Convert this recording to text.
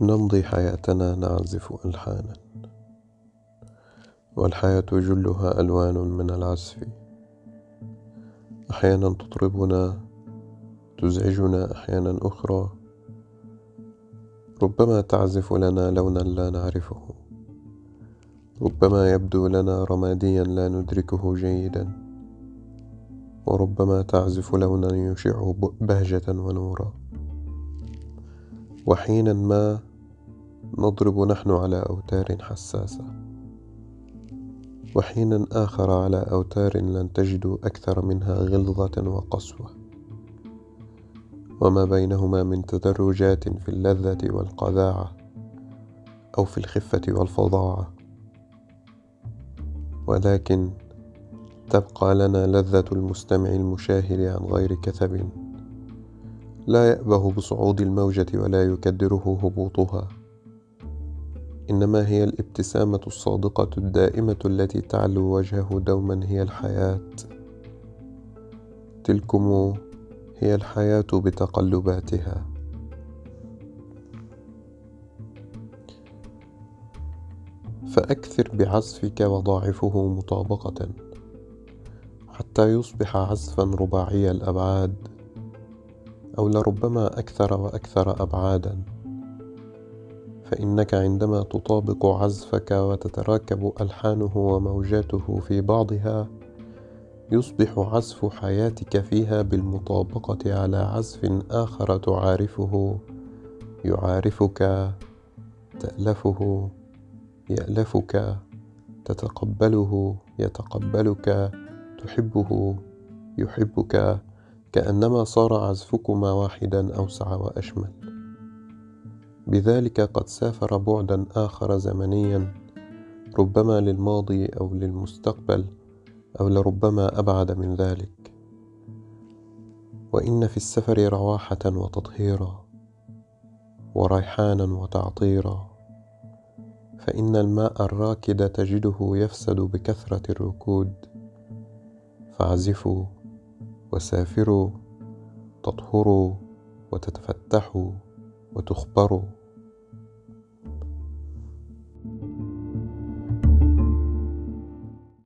نمضي حياتنا نعزف ألحانا. والحياة جلها ألوان من العزف. أحيانا تطربنا تزعجنا أحيانا أخرى. ربما تعزف لنا لونا لا نعرفه. ربما يبدو لنا رماديا لا ندركه جيدا. وربما تعزف لونا يشع بهجة ونورا. وحينا ما نضرب نحن على أوتار حساسة. وحينا آخر على أوتار لن تجدوا أكثر منها غلظة وقسوة. وما بينهما من تدرجات في اللذة والقذاعة أو في الخفة والفظاعة. ولكن تبقى لنا لذة المستمع المشاهد عن غير كثب. لا يأبه بصعود الموجة ولا يكدره هبوطها. إنما هي الابتسامة الصادقة الدائمة التي تعلو وجهه دوما هي الحياة. تلكم هي الحياة بتقلباتها. فأكثر بعزفك وضاعفه مطابقة. حتى يصبح عزفا رباعي الأبعاد. أو لربما أكثر وأكثر أبعادا. فإنك عندما تطابق عزفك وتتراكب ألحانه وموجاته في بعضها يصبح عزف حياتك فيها بالمطابقة على عزف آخر تعارفه يعارفك تألفه يألفك تتقبله يتقبلك تحبه يحبك. كأنما صار عزفكما واحدا أوسع وأشمل بذلك قد سافر بعدا آخر زمنيا ربما للماضي أو للمستقبل أو لربما أبعد من ذلك. وإن في السفر رواحة وتطهيرا وريحانا وتعطيرا فإن الماء الراكد تجده يفسد بكثرة الركود. فاعزفوا وسافروا تطهروا وتتفتحوا وتخبروا.